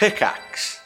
Pickaxe.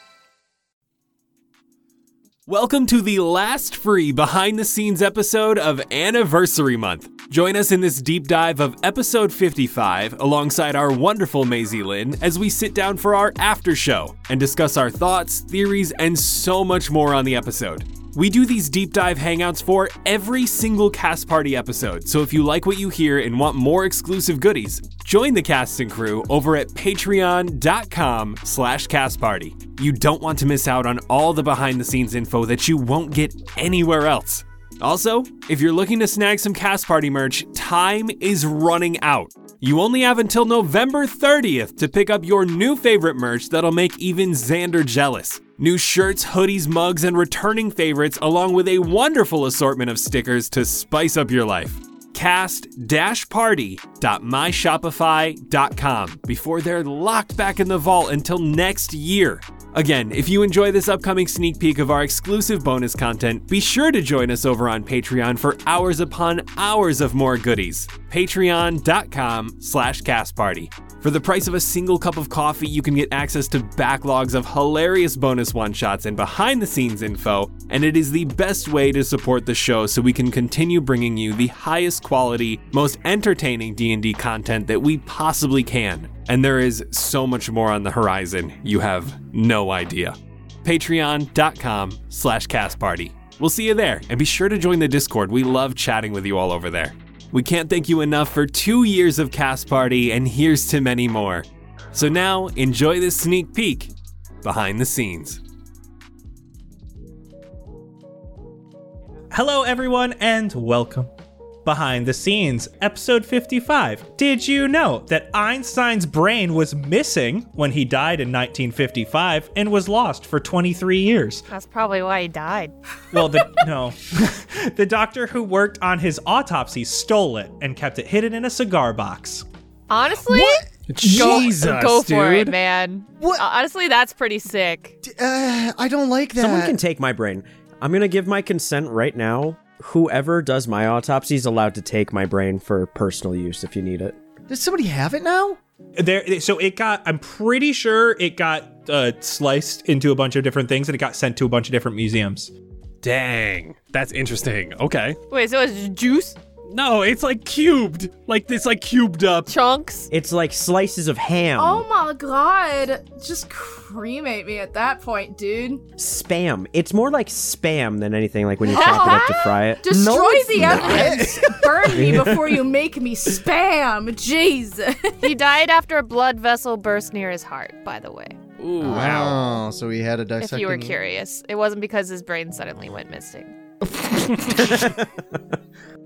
Welcome to the last free behind the scenes episode of Anniversary Month. Join us in this deep dive of episode 55 alongside our wonderful Maisie Lynn as we sit down for our after show and discuss our thoughts, theories, and so much more on the episode. We do these deep dive hangouts for every single cast party episode, so if you like what you hear and want more exclusive goodies, join the cast and crew over at patreon.com slash castparty. You don't want to miss out on all the behind the scenes info that you won't get anywhere else. Also, if you're looking to snag some cast party merch, time is running out. You only have until November 30th to pick up your new favorite merch that'll make even Xander jealous. New shirts, hoodies, mugs, and returning favorites, along with a wonderful assortment of stickers to spice up your life. Cast-party.myshopify.com before they're locked back in the vault until next year. Again, if you enjoy this upcoming sneak peek of our exclusive bonus content, be sure to join us over on Patreon for hours upon hours of more goodies. Patreon.com slash castparty. For the price of a single cup of coffee, you can get access to backlogs of hilarious bonus one-shots and behind-the-scenes info, and it is the best way to support the show so we can continue bringing you the highest quality, most entertaining D&D content that we possibly can. And there is so much more on the horizon, you have no idea. Patreon.com slash castparty. We'll see you there, and be sure to join the Discord. We love chatting with you all over there. We can't thank you enough for two years of Cast Party, and here's to many more. So now, enjoy this sneak peek behind the scenes. Hello, everyone, and welcome. Behind the Scenes, episode 55. Did you know that Einstein's brain was missing when he died in 1955 and was lost for 23 years? That's probably why he died. Well, the, no. the doctor who worked on his autopsy stole it and kept it hidden in a cigar box. Honestly, Jesus, go, go for it, man. What? Honestly, that's pretty sick. Uh, I don't like that. Someone can take my brain. I'm gonna give my consent right now. Whoever does my autopsy is allowed to take my brain for personal use if you need it. Does somebody have it now? There, so it got. I'm pretty sure it got uh, sliced into a bunch of different things, and it got sent to a bunch of different museums. Dang, that's interesting. Okay. Wait, so it's juice No, it's like cubed. Like it's like cubed up. chunks? It's like slices of ham. Oh my god. Just cremate me at that point, dude. Spam. It's more like spam than anything like when you chop it up to fry it. Destroy it's the not. evidence. Burn me before you make me spam. Jesus. he died after a blood vessel burst near his heart, by the way. Ooh, uh, wow. Oh, so he had a dissecting. If you were curious, it wasn't because his brain suddenly went missing.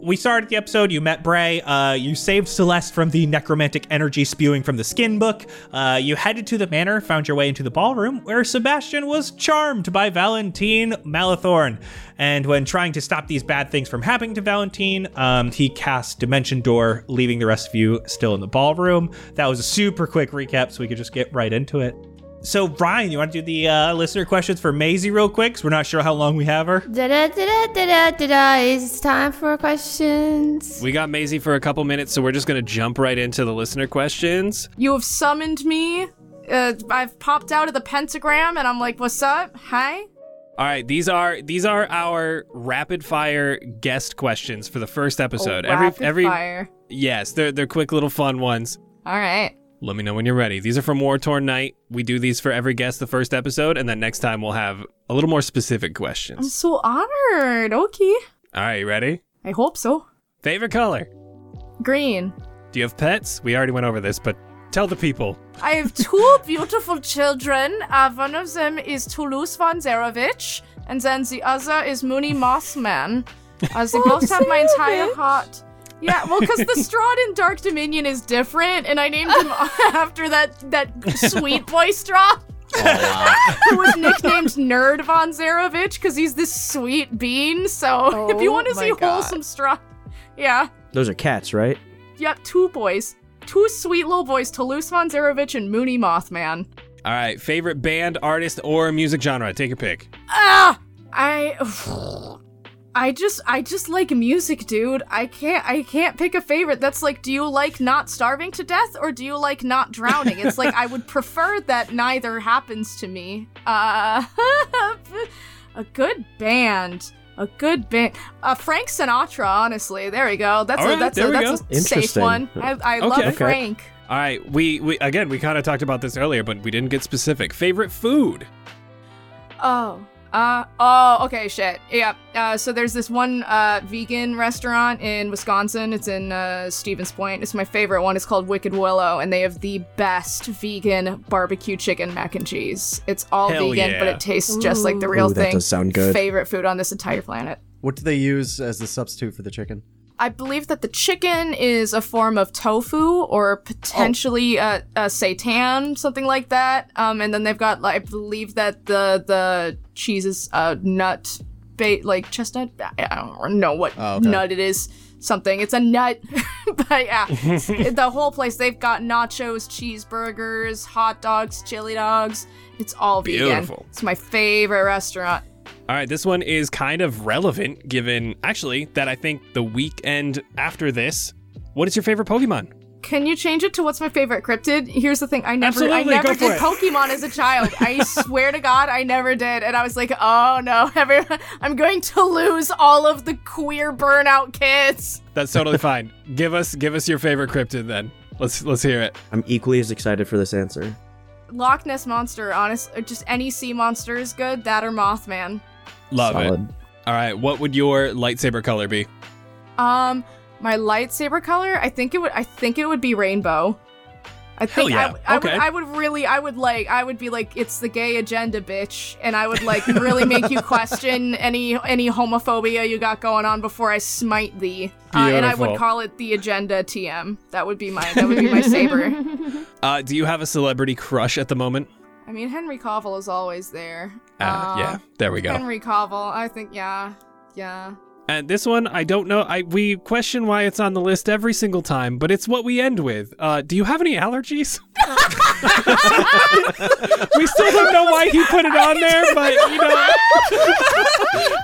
We started the episode. You met Bray. Uh, you saved Celeste from the necromantic energy spewing from the skin book. Uh, you headed to the manor, found your way into the ballroom, where Sebastian was charmed by Valentine Malathorn. And when trying to stop these bad things from happening to Valentine, um, he cast Dimension Door, leaving the rest of you still in the ballroom. That was a super quick recap, so we could just get right into it. So, Brian, you want to do the uh, listener questions for Maisie real quick? 'Cause we're not sure how long we have her. Da da da da da da da. It's time for questions. We got Maisie for a couple minutes, so we're just gonna jump right into the listener questions. You have summoned me. Uh, I've popped out of the pentagram and I'm like, what's up? Hi? All right, these are these are our rapid fire guest questions for the first episode. Oh, every rapid every fire. yes, they're they're quick little fun ones. All right. Let me know when you're ready. These are from War Torn Night. We do these for every guest the first episode, and then next time we'll have a little more specific questions. I'm so honored. Okay. All right, you ready? I hope so. Favorite color? Green. Do you have pets? We already went over this, but tell the people. I have two beautiful children. Uh, one of them is Toulouse von Zarovich, and then the other is Mooney Mothman. Uh, they both have my entire heart. Yeah, well, because the Strahd in Dark Dominion is different, and I named him after that that sweet boy Strahd. Who was nicknamed Nerd von Zarovich because he's this sweet bean. So if you Oh want to see God. wholesome Strahd, yeah, Those are cats, right? yep, two boys, two sweet little boys, Toulouse von Zarovich and Mooney Mothman. All right, favorite band, artist, or music genre? Take your pick. Ah, I, I just I just like music, dude. I can't I can't pick a favorite. That's like do you like not starving to death or do you like not drowning? It's like I would prefer that neither happens to me. Uh a good band. A good band. Uh Frank Sinatra, honestly. There we go. That's All a right, that's a that's go. a safe one. I I Okay. love Okay. Frank. All right, we, we again we kind of talked about this earlier, but we didn't get specific. Favorite food? Oh. Uh oh, okay, shit. Yeah. Uh so there's this one uh vegan restaurant in Wisconsin. It's in uh Stevens Point. It's my favorite one. It's called Wicked Willow and they have the best vegan barbecue chicken mac and cheese. It's all Hell vegan, but it tastes just like the real Ooh, that thing. does sound good. Favorite food on this entire planet. What do they use as the substitute for the chicken? I believe that the chicken is a form of tofu or potentially a, a seitan, something like that. Um, and then they've got, like, I believe that the the cheese is a nut, bait like chestnut. I don't know what Oh, okay. nut it is. Something. It's a nut, but yeah, the whole place. They've got nachos, cheeseburgers, hot dogs, chili dogs. It's all vegan. It's my favorite restaurant. All right, this one is kind of relevant given actually that I think the weekend after this. What is your favorite Pokemon? Can you change it to what's my favorite cryptid? Here's the thing: I never, Absolutely, I never did it. Pokemon as a child. I swear to God, I never did, and I was like, oh no, everyone, I'm going to lose all of the queer burnout kids. That's totally fine. Give us give us your favorite cryptid then. Let's let's hear it. I'm equally as excited for this answer. Loch Ness monster, honest, or just any sea monster is good. That or Mothman. Love it. All right, what would your lightsaber color be? Um, my lightsaber color, I think it would, I think it would be rainbow. I Hell think yeah. I, w- I Okay. would, I would really, I would like, I would be like, it's the gay agenda, bitch, and I would like really make you question any any homophobia you got going on before I smite thee, uh, and I would call it the agenda TM. That would be my, that would be my saber. Uh, do you have a celebrity crush at the moment? I mean, Henry Cavill is always there. Uh, Uh, yeah, there we go. Henry Cavill, I think, yeah, yeah. And this one, I don't know. I we question why it's on the list every single time, but it's what we end with. Uh, do you have any allergies? we still don't know why he put it on there, but you know,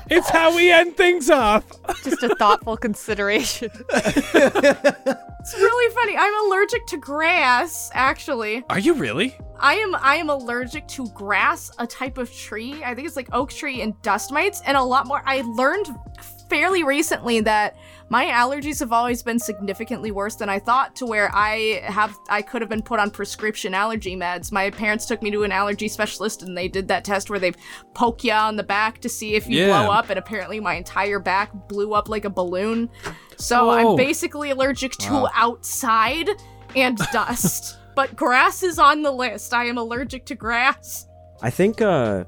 it's how we end things off. Just a thoughtful consideration. It's really funny. I'm allergic to grass, actually. Are you really? I am I am allergic to grass, a type of tree. I think it's like oak tree and dust mites, and a lot more. I learned fairly recently that my allergies have always been significantly worse than I thought. To where I have I could have been put on prescription allergy meds. My parents took me to an allergy specialist, and they did that test where they poke you on the back to see if you Yeah. blow up, and apparently my entire back blew up like a balloon. So Whoa. I'm basically allergic to outside and dust. but grass is on the list. I am allergic to grass. I think uh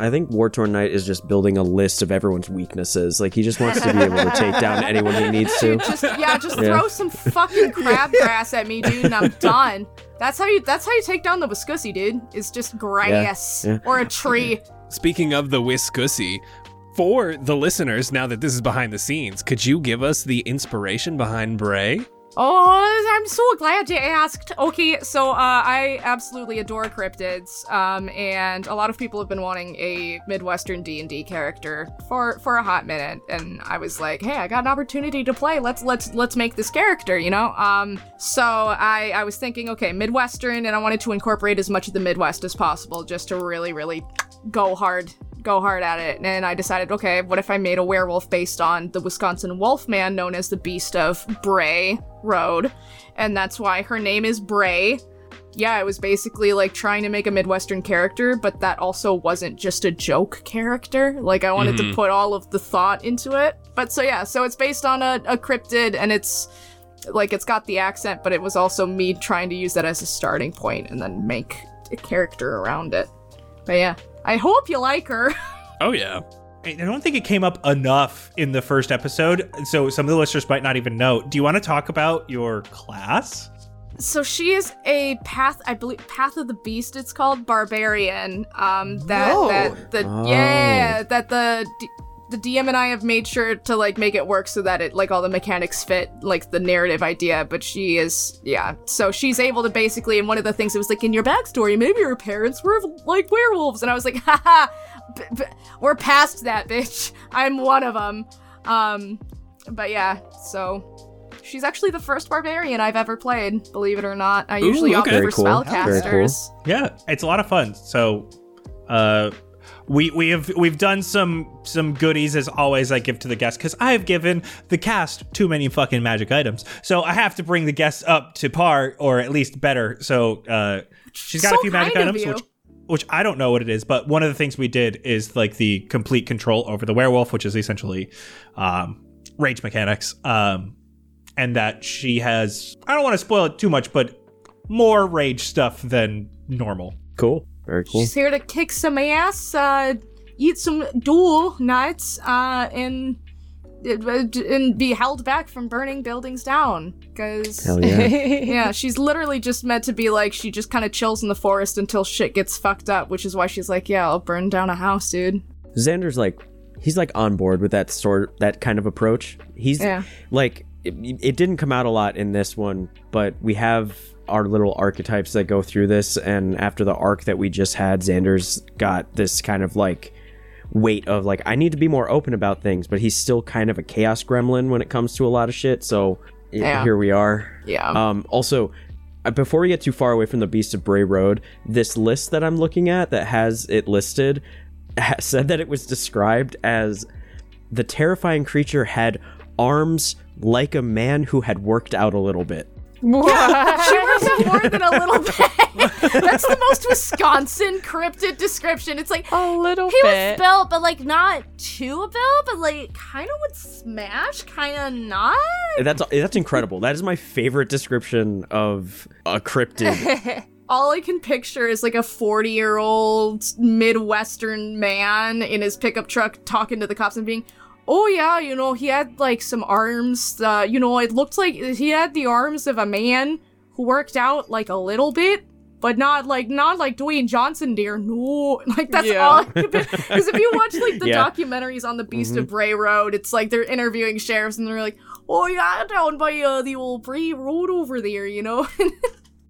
I think War Torn Knight is just building a list of everyone's weaknesses. Like he just wants to be able to take down anyone he needs to. Just yeah, just Yeah. throw some fucking crabgrass at me, dude, and I'm done. That's how you that's how you take down the Viscusi, dude. It's just grass yeah. or a tree. Speaking of the Whiskussy, for the listeners, now that this is behind the scenes, could you give us the inspiration behind Bray? Oh, I'm so glad you asked. Okay, so uh, I absolutely adore cryptids, um, and a lot of people have been wanting a Midwestern D and D character for for a hot minute, and I was like, hey, I got an opportunity to play. Let's let's let's make this character, you know. Um, so I I was thinking, okay, Midwestern, and I wanted to incorporate as much of the Midwest as possible, just to really really go hard go hard at it. And i decided okay what if i made a werewolf based on the wisconsin wolfman known as the beast of bray road? And that's why her name is bray. Yeah it was basically like trying to make a midwestern character but that also wasn't just a joke character. Like i wanted to mm-hmm. put all of the thought into it. But so yeah so it's based on a, a cryptid and it's like it's got the accent but it was also me trying to use that as a starting point and then make a character around it. But yeah i hope you like her Oh yeah. I don't think it came up enough in the first episode, so some of the listeners might not even know. Do you want to talk about your class? So she is a path, I believe, Path of the Beast. It's called Barbarian. Um, that Whoa. that the Oh. yeah that the D- the DM and I have made sure to like make it work so that it like all the mechanics fit like the narrative idea. But she is yeah, so she's able to basically. And one of the things it was like in your backstory, maybe your parents were like werewolves, and I was like, haha, b- b- we're past that, bitch. I'm one of them. Um, but yeah, so she's actually the first barbarian I've ever played. Believe it or not, I usually opt for cool. Very cool. spellcasters. Yeah, it's a lot of fun. So, uh, we we have we've done some some goodies as always. I give to the guests because I have given the cast too many fucking magic items, so I have to bring the guests up to par or at least better. So, uh, she's got So a few magic items, which which I don't know what it is, but one of the things we did is like the complete control over the werewolf, which is essentially um, rage mechanics. Um, and that she has I don't want to spoil it too much, but more rage stuff than normal. Cool. Very cool. She's here to kick some ass, uh, eat some duel nuts, uh, and and be held back from burning buildings down. Because yeah. yeah, she's literally just meant to be like she just kind of chills in the forest until shit gets fucked up, which is why she's like, yeah, I'll burn down a house, dude. Xander's like he's like on board with that sort that kind of approach. He's Yeah. like it, it didn't come out a lot in this one, but we have our little archetypes that go through this and after the arc that we just had, Xander's got this kind of like weight of like I need to be more open about things, but he's still kind of a chaos gremlin when it comes to a lot of shit. So Yeah. here we are. Yeah. Um, also, uh, before we get too far away from the Beast of Bray Road, this list that I'm looking at that has it listed said that it was described as the terrifying creature had arms like a man who had worked out a little bit. She works out more than a little bit. That's the most Wisconsin cryptid description. It's like A little he was built, but like not too built, but like kind of would smash, kind of not. That's that's incredible. That is my favorite description of a cryptid. All I can picture is like a 40 year old Midwestern man in his pickup truck talking to the cops and being, Oh, yeah, you know, he had like some arms. Uh, you know, it looked like he had the arms of a man who worked out like a little bit. But not like not like Dwayne Johnson, dear. No, like that's Yeah. all. Because if you watch like the Yeah. documentaries on the Beast of Bray Road, it's like they're interviewing sheriffs and they're like, "Oh yeah, down by uh, the old Bray Road over there," you know.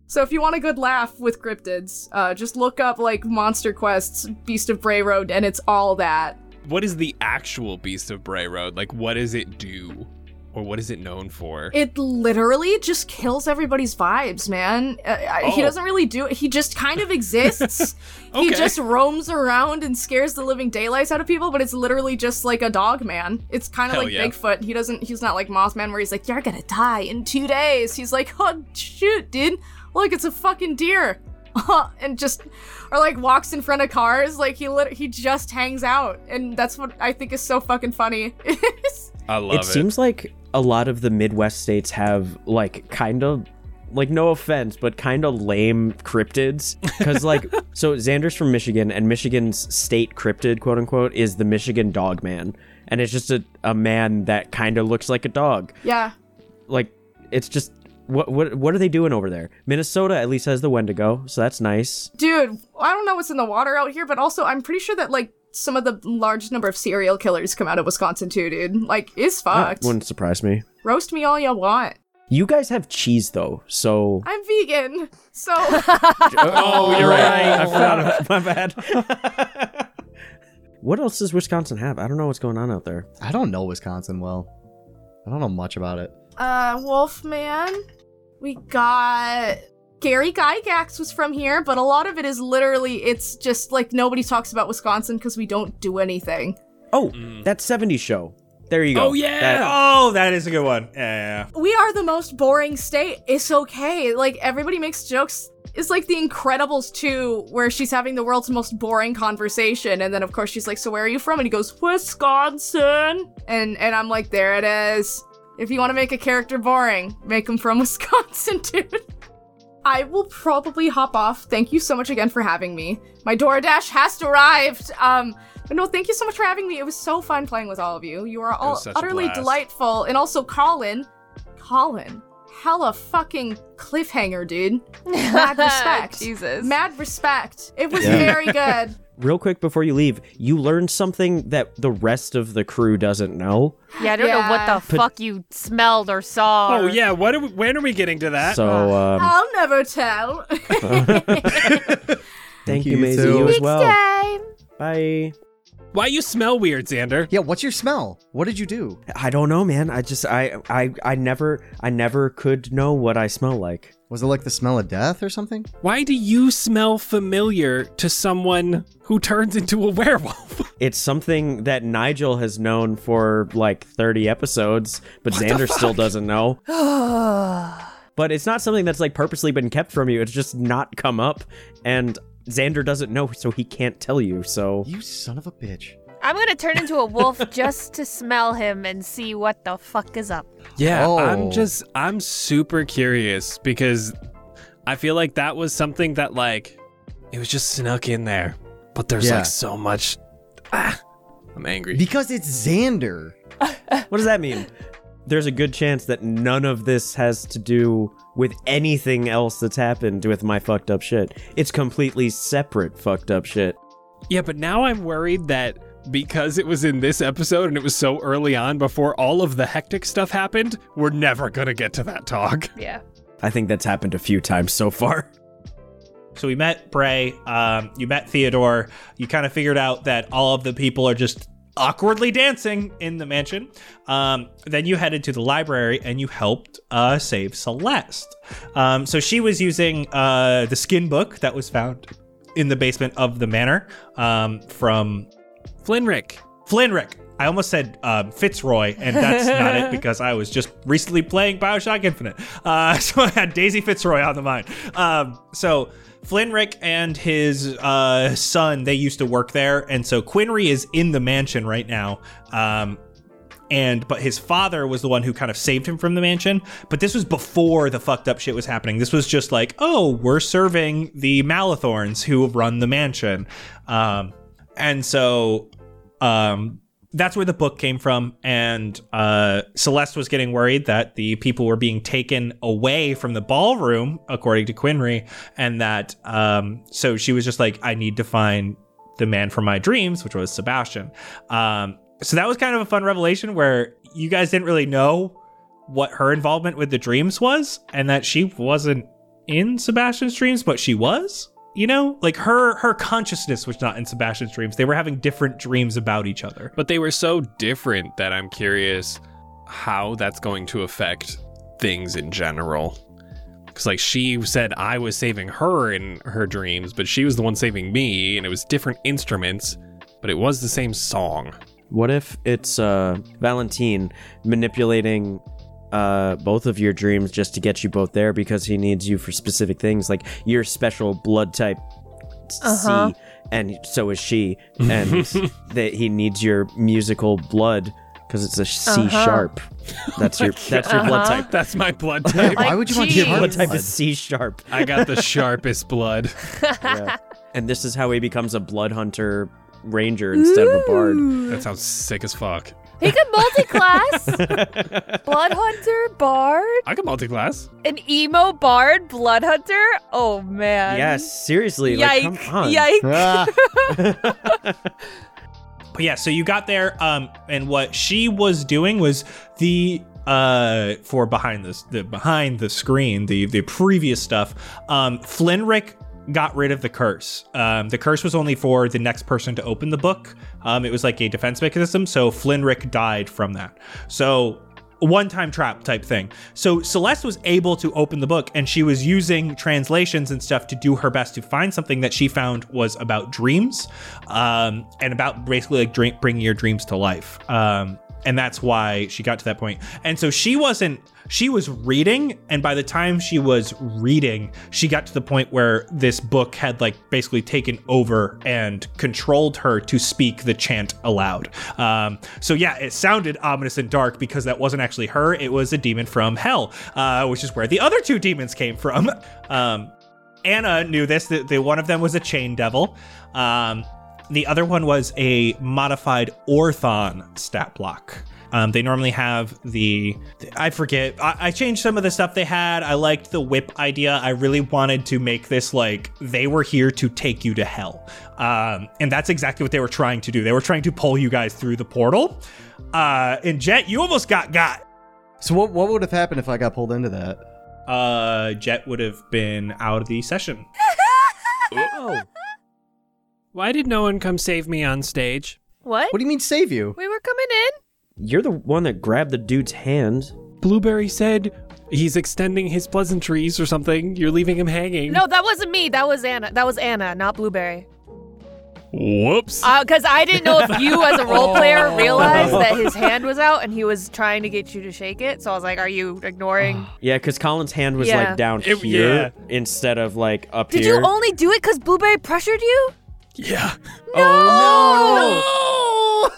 So if you want a good laugh with cryptids, uh, just look up like Monster Quest's Beast of Bray Road, and it's all that. What is the actual Beast of Bray Road? Like, what does it do? Or what is it known for? It literally just kills everybody's vibes, man. Uh, I- He Oh. doesn't really do it. He just kind of exists. He just roams around and scares the living daylights out of people, but it's literally just like a dog man. It's kind of like yeah. Bigfoot. He doesn't he's not like Mothman where he's like, You're gonna die in two days. He's like, Oh shoot, dude. Look, it's a fucking deer. and just or like walks in front of cars. Like he lit- he just hangs out. And that's what I think is so fucking funny. I love it it. seems like a lot of the Midwest states have like kind of like no offense, but kind of lame cryptids. Because like, so Xander's from Michigan, and Michigan's state cryptid, quote unquote, is the Michigan Dog Man, and it's just a, a man that kind of looks like a dog. yeah. Like, it's just what what what are they doing over there? Minnesota at least has the Wendigo, so that's nice. Dude, I don't know what's in the water out here, but also I'm pretty sure that like some of the large number of serial killers come out of Wisconsin too, dude. Like, it's That fucked. wouldn't surprise me. Roast me all you want. You guys have cheese though, so I'm vegan, so Oh, you're right. I forgot. My bad. what else does Wisconsin have? I don't know what's going on out there. I don't know Wisconsin well. I don't know much about it. uh Wolfman. We got Gary Gygax was from here, but a lot of it is literally it's just like nobody talks about Wisconsin because we don't do anything. Oh, mm. that 70s show. There you go. Oh, yeah. That- Oh, that is a good one. Yeah. We are the most boring state. It's okay. Like everybody makes jokes. It's like the Incredibles 2, where she's having the world's most boring conversation, and then of course she's like, "So where are you from?" And he goes, "Wisconsin." And and I'm like, "There it is. If you want to make a character boring, make him from Wisconsin, dude." I will probably hop off. Thank you so much again for having me. My DoorDash has arrived. Um, but no, thank you so much for having me. It was so fun playing with all of you. You are all was such a utterly delightful, and also Colin. Colin, hella fucking cliffhanger, dude. Mad respect. Jesus. Mad respect. It was Yeah. very good. Real quick before you leave, you learned something that the rest of the crew doesn't know. yeah, I don't know what Yeah. the fuck you smelled or saw. Oh or- yeah, what? Are we, when are we getting to that? So, um, I'll never tell. thank you, you Maisie. too. You as Next well. time. Bye. Why you smell weird, Xander? Yeah, what's your smell? What did you do? I don't know, man. I just I I I never I never could know what I smell like. Was it like the smell of death or something? Why do you smell familiar to someone who turns into a werewolf? It's something that Nigel has known for like 30 episodes, but Xander still doesn't know. but it's not something that's like purposely been kept from you. It's just not come up and Xander doesn't know so he can't tell you. So You son of a bitch. I'm gonna turn into a wolf just to smell him and see what the fuck is up. Yeah, Oh. I'm just I'm super curious because I feel like that was something that like it was just snuck in there. But there's Yeah. like so much ah, I'm angry. Because it's Xander. what does that mean? There's a good chance that none of this has to do with anything else that's happened with my fucked up shit. It's completely separate fucked up shit. yeah, but now I'm worried that because it was in this episode and it was so early on before all of the hectic stuff happened, we're never gonna get to that talk. Yeah. I think that's happened a few times so far. So we met Bray, um, you met Theodore, you kind of figured out that all of the people are just awkwardly dancing in the mansion. Um, then you headed to the library and you helped uh, save Celeste. Um, so she was using uh, the skin book that was found in the basement of the manor um, from Flinrick. Flinrick. I almost said um, Fitzroy, and that's not it because I was just recently playing Bioshock Infinite. Uh, so I had Daisy Fitzroy on the mind. Um, so Flinrick and his uh, son, they used to work there, and so Quinry is in the mansion right now. Um, and but his father was the one who kind of saved him from the mansion but this was before the fucked up shit was happening this was just like oh we're serving the malathorns who run the mansion um and so um that's where the book came from and uh celeste was getting worried that the people were being taken away from the ballroom according to quinry and that um so she was just like i need to find the man from my dreams which was sebastian. Um so that was kind of a fun revelation where you guys didn't really know what her involvement with the dreams was and that she wasn't in Sebastian's dreams but she was you know like her her consciousness was not in Sebastian's dreams they were having different dreams about each other But they were so different that I'm curious how that's going to affect things in general. Because, like, she said I was saving her in her dreams, but she was the one saving me, and it was different instruments, but it was the same song. What if it's uh, Valentine manipulating uh, both of your dreams just to get you both there because he needs you for specific things, like your special blood type Uh-huh. C, and so is she, and that he needs your musical blood because it's a C Uh-huh. sharp. That's your that's your blood Uh-huh. type. That's my blood type. Why would you want Your blood type blood? is C sharp, I got the sharpest blood. yeah. and this is how he becomes a blood hunter ranger instead of a bard. That sounds sick as fuck. He could multi-class. blood hunter, bard, I can multi-class. an emo bard, blood hunter. Oh man. Yes, seriously, like Yike! come on. Yike! Ah, But yeah, so you got there, um, and what she was doing was the uh for behind this the behind the screen, the the previous stuff, um, Flinrick got rid of the curse. Um, the curse was only for the next person to open the book. Um, it was like a defense mechanism, so Flinrick died from that. So one-time trap type thing. So Celeste was able to open the book and she was using translations and stuff to do her best to find something that she found was about dreams um, and about basically like dream, bringing your dreams to life. Um, and that's why she got to that point. And so she wasn't she was reading and by the time she was reading she got to the point where this book had like basically taken over and controlled her to speak the chant aloud. Um, so yeah it sounded ominous and dark because that wasn't actually her. It was a demon from hell uh, which is where the other two demons came from. Um, anna knew this that the, one of them was a chain devil. Um, the other one was a modified orthon stat block um, they normally have the, I forget. I, I changed some of the stuff they had. I liked the whip idea. I really wanted to make this like they were here to take you to hell, um, and that's exactly what they were trying to do. They were trying to pull you guys through the portal. Uh, and Jet, you almost got got. so what what would have happened if I got pulled into that? Uh, Jet would have been out of the session. Oh, Why did no one come save me on stage? What? What do you mean save you? We were coming in. You're the one that grabbed the dude's hand. Blueberry said he's extending his pleasantries or something. You're leaving him hanging. No, that wasn't me. That was Anna. That was Anna, not Blueberry. Whoops. Uh, because I didn't know if you, as a role player, realized that his hand was out and he was trying to get you to shake it. So I was like, "Are you ignoring?" Yeah, because Colin's hand was Yeah. like down It- here yeah. instead of like up Did here. Did you only do it because Blueberry pressured you? Yeah. Oh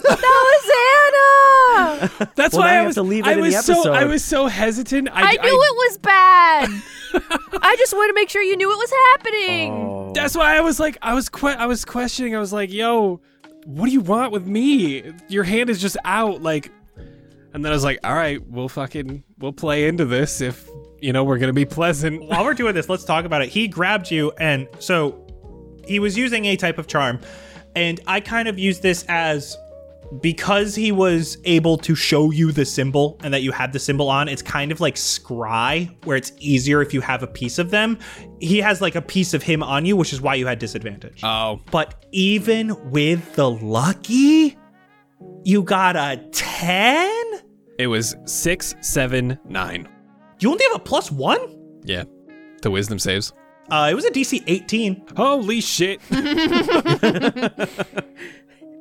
no! that was Anna. That's Well, why I have was. to leave it I in the was so. I was so hesitant. I, I knew it was bad. I just wanted to make sure you knew it was happening. Oh. That's why I was like, I was que- I was questioning. I was like, "Yo, what do you want with me? Your hand is just out." Like, and then I was like, "All right, we'll fucking we'll play into this if you know we're gonna be pleasant." While we're doing this, let's talk about it. He grabbed you, and so he was using a type of charm, and I kind of used this as because he was able to show you the symbol and that you had the symbol on. It's kind of like scry, where it's easier if you have a piece of them. He has like a piece of him on you, which is why you had disadvantage. Oh, But even with the lucky, you got a 10? it was six, seven, nine. You only have a plus one? Yeah, the wisdom saves. Uh, it was a DC 18. Holy shit!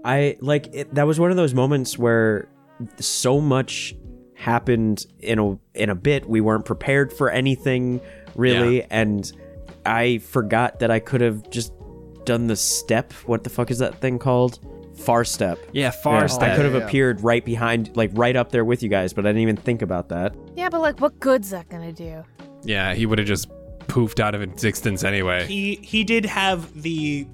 I like it, that was one of those moments where so much happened in a in a bit. We weren't prepared for anything really, Yeah. and I forgot that I could have just done the step. What the fuck is that thing called? Far step. Yeah, far Yeah, step. I could have yeah, yeah. appeared right behind, like right up there with you guys, but I didn't even think about that. Yeah, but like, what good's that gonna do? Yeah, he would have just poofed out of existence anyway. He he did have the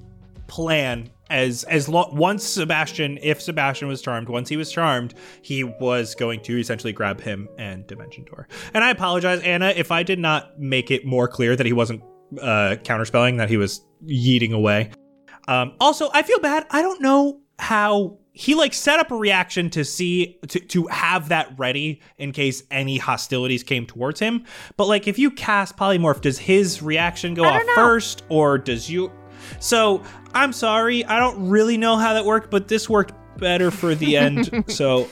plan as as lo- once Sebastian, if Sebastian was charmed, once he was charmed, he was going to essentially grab him and Dimension Door. And I apologize, Anna, if I did not make it more clear that he wasn't uh, counterspelling, that he was yeeting away. Um, also, I feel bad. I don't know how he like set up a reaction to see to to have that ready in case any hostilities came towards him. But like if you cast polymorph, does his reaction go off know. first or does you? So I'm sorry, I don't really know how that worked, but this worked better for the end. so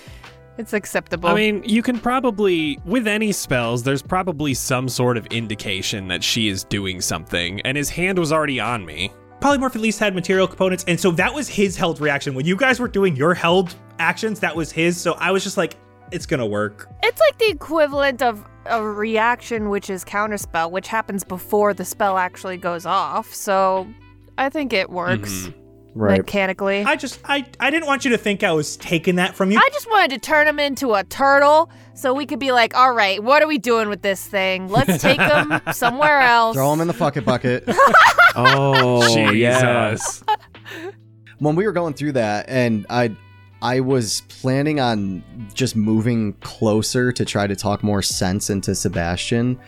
It's acceptable. I mean, you can probably, with any spells, there's probably some sort of indication that she is doing something, and his hand was already on me. Polymorph at least had material components, and so that was his held reaction when you guys were doing your held actions. That was his. So I was just like, it's gonna work. it's like the equivalent of a reaction, which is counterspell, which happens before the spell actually goes off. So I think it works Mhm. Right. mechanically. I, I just I I didn't want you to think I was taking that from you. I just wanted to turn him into a turtle so we could be like, all right, what are we doing with this thing? Let's take him somewhere else. Throw him in the fucking bucket. oh yeah. When we were going through that and i i was planning on just moving closer to try to talk more sense into sebastian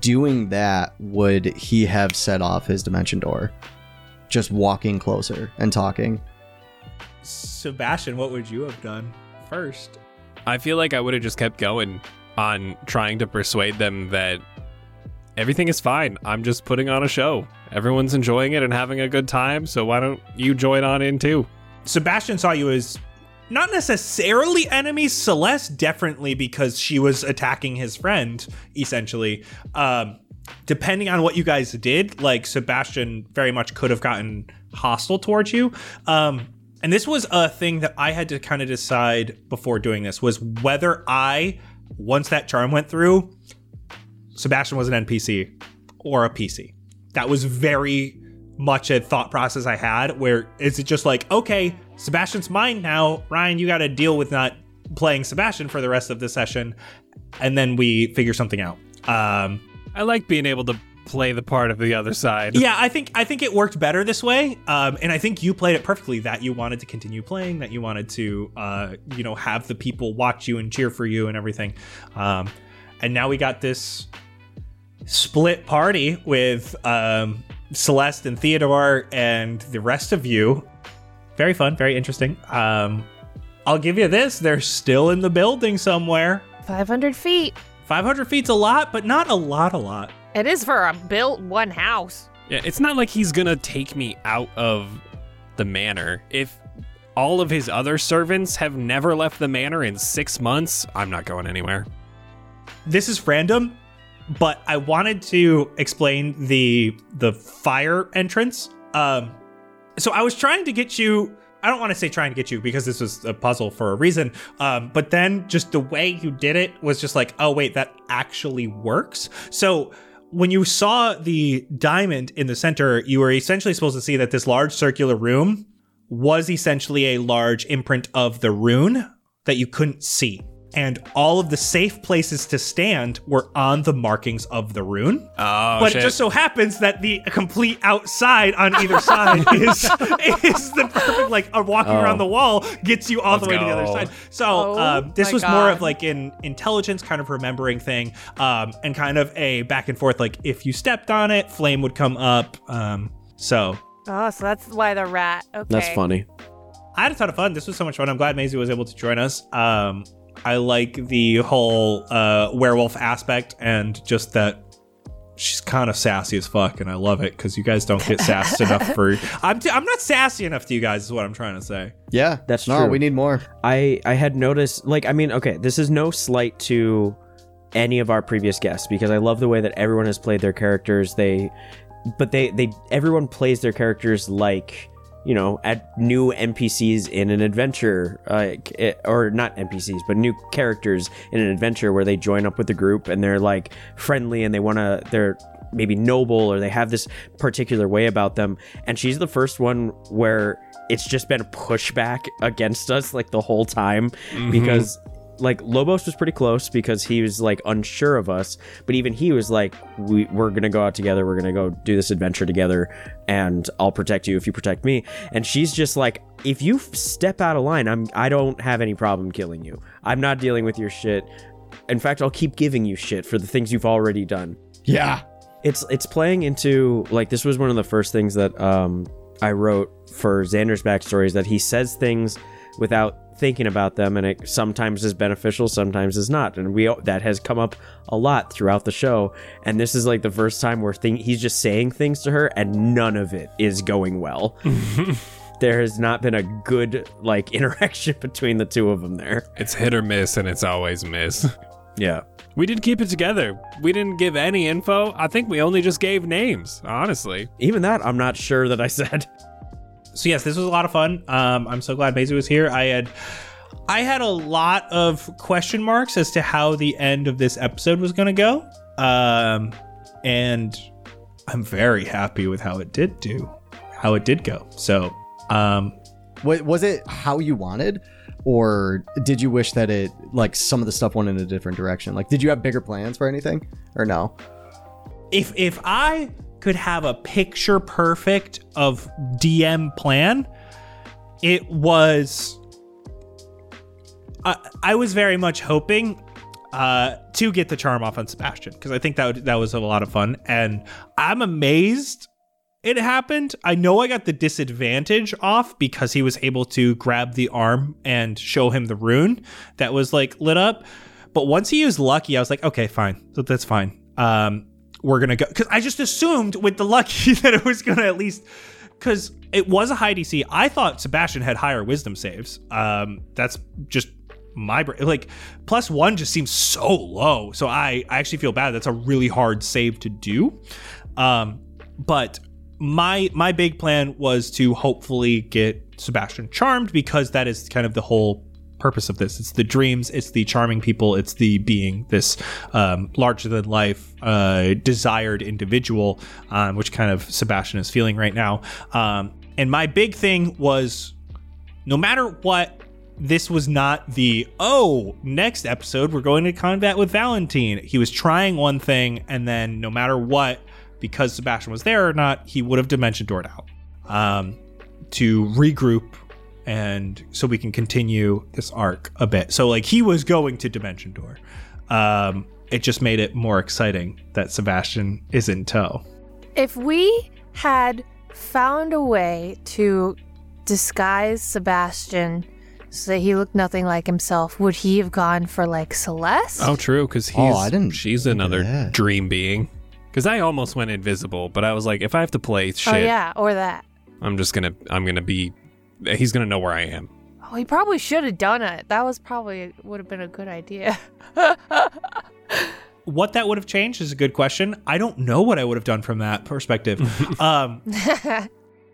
doing that would he have set off his dimension door just walking closer and talking Sebastian, what would you have done first? I feel like I would have just kept going on trying to persuade them that everything is fine. I'm just putting on a show. Everyone's enjoying it and having a good time, so why don't you join on in too? Sebastian saw you as not necessarily enemies. Celeste definitely because she was attacking his friend, essentially. Um, depending on what you guys did, like Sebastian very much could have gotten hostile towards you. Um, and this was a thing that I had to kind of decide before doing this was whether I, once that charm went through, Sebastian was an NPC or a PC. That was very much a thought process I had where is it just like, okay, Sebastian's mine now. Ryan, you got to deal with not playing Sebastian for the rest of the session. And then we figure something out. Um, I like being able to play the part of the other side. yeah, I think I think it worked better this way, um, and I think you played it perfectly. That you wanted to continue playing, that you wanted to, uh, you know, have the people watch you and cheer for you and everything. Um, and now we got this split party with um, Celeste and Theodore and the rest of you. Very fun, very interesting. Um, I'll give you this: they're still in the building somewhere. 500 feet. 500 feet's a lot, but not a lot. A lot. It is for a built one house. Yeah, it's not like he's gonna take me out of the manor. If all of his other servants have never left the manor in six months, I'm not going anywhere. this is random, but I wanted to explain the the fire entrance. Um, so I was trying to get you. I don't want to say trying to get you because this was a puzzle for a reason. Um, but then just the way you did it was just like, oh wait, that actually works. So when you saw the diamond in the center, you were essentially supposed to see that this large circular room was essentially a large imprint of the rune that you couldn't see. And all of the safe places to stand were on the markings of the rune. Oh, but shit. it just so happens that the complete outside on either side is is the perfect like uh, walking around the wall gets you all the way Let's to the other side. So Oh um, this my was more of like an intelligence kind of remembering thing, um, and kind of a back and forth. Like if you stepped on it, flame would come up. Um, so Oh, so that's why the rat. Okay. That's funny. I had a ton of fun. This was so much fun. I'm glad Maisie was able to join us. Um, I like the whole uh, werewolf aspect and just that she's kind of sassy as fuck, and I love it because you guys don't get sassed enough for. I'm t- I'm not sassy enough to you guys, is what I'm trying to say. Yeah, That's no. true. We need more. I I had noticed like I mean okay this is no slight to any of our previous guests because I love the way that everyone has played their characters they but they they everyone plays their characters like you know at new NPCs in an adventure uh, it- or not NPCs but new characters in an adventure where they join up with the group and they're like friendly and they want to they're maybe noble or they have this particular way about them. And she's the first one where it's just been pushback against us like the whole time because like Lobos was pretty close because he was like unsure of us, but even he was like, we, "We're gonna go out together. We're gonna go do this adventure together, and I'll protect you if you protect me." And she's just like, "If you step out of line, I'm I don't have any problem killing you. I'm not dealing with your shit. In fact, I'll keep giving you shit for the things you've already done." Yeah. it's it's playing into like this was one of the first things that um I wrote for Xander's backstory is that he says things without thinking about them and it sometimes is beneficial sometimes is not and we that has come up a lot throughout the show and this is like the first time where thing he's just saying things to her and none of it is going well there has not been a good like interaction between the two of them there It's hit or miss, and it's always miss. yeah We did keep it together. We didn't give any info. I think we only just gave names, honestly. even that I'm not sure that I said so yes, this was a lot of fun. Um, I'm so glad Maisie was here. I had I had a lot of question marks as to how the end of this episode was going to go, um, and I'm very happy with how it did do, how it did go. So um, Wa- Was it how you wanted, or did you wish that it like some of the stuff went in a different direction? Like, did you have bigger plans for anything, or no? if if I could have a picture perfect of DM plan, it was. I I was very much hoping uh, to get the charm off on Sebastian because I think that that was a lot of fun, and I'm amazed it happened. I know I got the disadvantage off because he was able to grab the arm and show him the rune that was like lit up. But once he used lucky, I was like, okay, fine, that's fine. Um, we're gonna go because I just assumed with the lucky that it was gonna at least because it was a high DC. I thought Sebastian had higher wisdom saves. Um, that's just my bra- like plus one just seems so low. So I I actually feel bad. That's a really hard save to do. Um, but my my big plan was to hopefully get Sebastian charmed because that is kind of the whole purpose of this. It's the dreams, it's the charming people, it's the being this um, larger than life, uh, desired individual, um, which kind of Sebastian is feeling right now. Um, and my big thing was no matter what, this was not the, oh, next episode, we're going to combat with Valentine. He was trying one thing, and then no matter what, because Sebastian was there or not, he would have dimension doored out um, to regroup and so we can continue this arc a bit. So like he was going to Dimension Door. Um, it just made it more exciting that Sebastian is in tow. If we had found a way to disguise Sebastian so that he looked nothing like himself, would he have gone for like Celeste? Oh, true, because he's Oh, I didn't she's another dream being. Because I almost went invisible, but I was like, if I have to play shit, Oh, yeah, or that. I'm just gonna I'm gonna be he's gonna know where I am. Oh, he probably should have done it. That was probably would have been a good idea. What that would have changed is a good question. I don't know what I would have done from that perspective. um,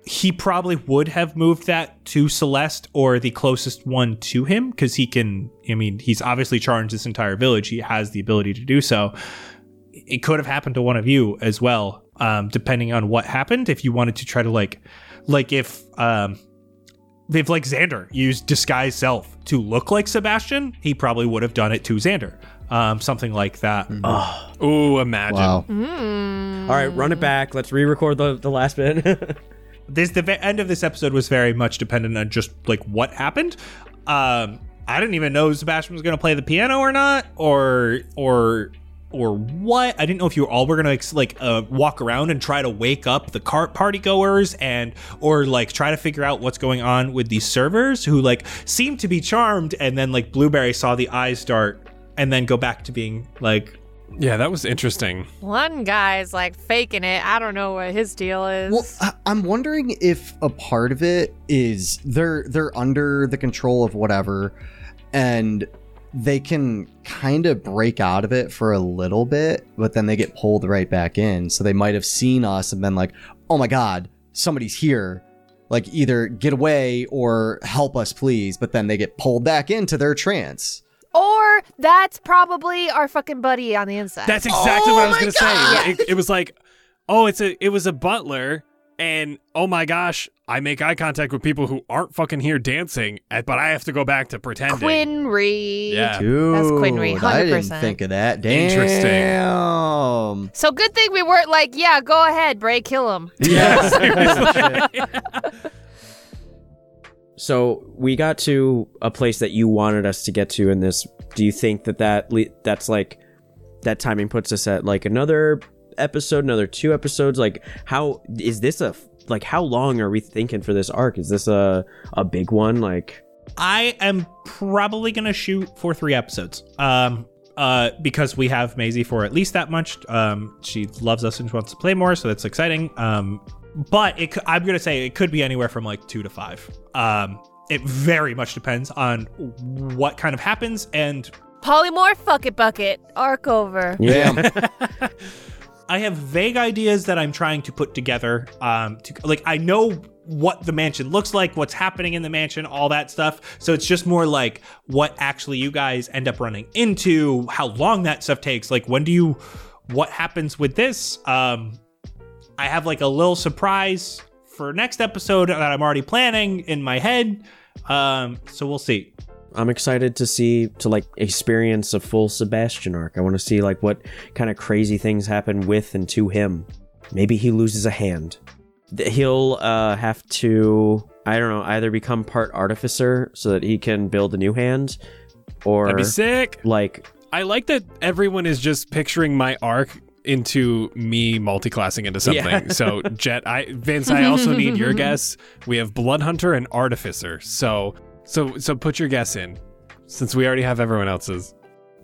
he probably would have moved that to Celeste or the closest one to him because he can. I mean, he's obviously charged this entire village. He has the ability to do so. It could have happened to one of you as well, um, depending on what happened. If you wanted to try to like, like if um, if like Xander used disguise self to look like Sebastian, he probably would have done it to Xander. Um, something like that. Ooh, imagine. Wow. All right, run it back. Let's re-record the, the last bit. this the end of this episode was very much dependent on just like what happened. Um, I didn't even know Sebastian was going to play the piano or not, or or or what. I didn't know if you all were going to like uh, walk around and try to wake up the cart party goers and or like try to figure out what's going on with these servers who like seem to be charmed, and then like Blueberry saw the eyes dart and then go back to being like Yeah, that was interesting. One guy's like faking it. I don't know what his deal is. Well, I- I'm wondering if a part of it is they're they're under the control of whatever, and they can kind of break out of it for a little bit, but then they get pulled right back in. So they might have seen us and been like, "Oh my god, somebody's here!" Like either get away or help us, please. But then they get pulled back into their trance. or that's probably our fucking buddy on the inside. That's exactly what I was oh gonna say. It, it was like, oh, it's a it was a butler, and oh my gosh, I make eye contact with people who aren't fucking here dancing, eh, but I have to go back to pretending. Quinn Reed. Yeah. Dude, That's Quinry, I didn't think of that. Interesting. So good thing we weren't like, yeah, go ahead, Bray, kill him. Yeah. so we got to a place that you wanted us to get to in this. Do you think that that le- that's like that timing puts us at like another episode, another two episodes? Like, how is this a like? How long are we thinking for this arc? Is this a a big one? Like, I am probably gonna shoot for three episodes. Um, uh, because we have Maisie for at least that much. Um, she loves us and she wants to play more, so that's exciting. Um, but it, I'm gonna say it could be anywhere from like two to five. Um, it very much depends on what kind of happens and Polymorph, fuck it, bucket, arc over. yeah, I have vague ideas that I'm trying to put together. Um, to like I know what the mansion looks like, what's happening in the mansion, all that stuff. So it's just more like what actually you guys end up running into, how long that stuff takes. Like when do you, what happens with this? Um, I have like a little surprise for next episode that I'm already planning in my head. Um, so we'll see. I'm excited to see to like experience a full Sebastian arc. I want to see like what kind of crazy things happen with and to him. Maybe he loses a hand. He'll uh, have to I don't know either become part artificer so that he can build a new hand, or That'd be sick. like I like that everyone is just picturing my arc into me multiclassing into something. Yeah. so Jet, I Vince, I also need your guess. We have Blood Hunter and Artificer. So so so put your guess in. Since we already have everyone else's.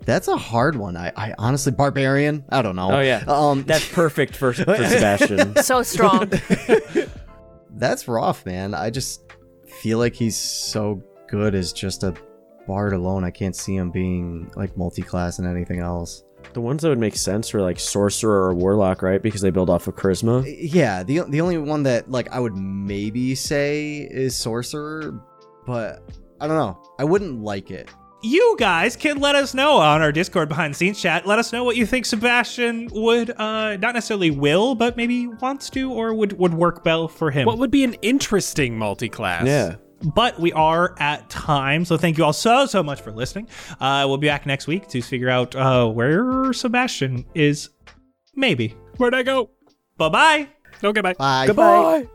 That's a hard one. I, I honestly, barbarian. I don't know. Oh, yeah. Um, that's perfect for, for Sebastian. So strong. that's rough, man. I just feel like he's so good as just a bard alone. I can't see him being like multi-class and anything else. The ones that would make sense are like sorcerer or warlock, right? Because they build off of charisma. Yeah, the the only one that like I would maybe say is sorcerer, but I don't know. I wouldn't like it. you guys can let us know on our Discord behind the scenes chat. Let us know what you think Sebastian would uh not necessarily will, but maybe wants to or would would work well for him. What would be an interesting multi-class? Yeah. but we are at time, so thank you all so so much for listening. Uh we'll be back next week to figure out uh where Sebastian is maybe. Where'd I go? Bye-bye. Okay, bye. Bye. Goodbye.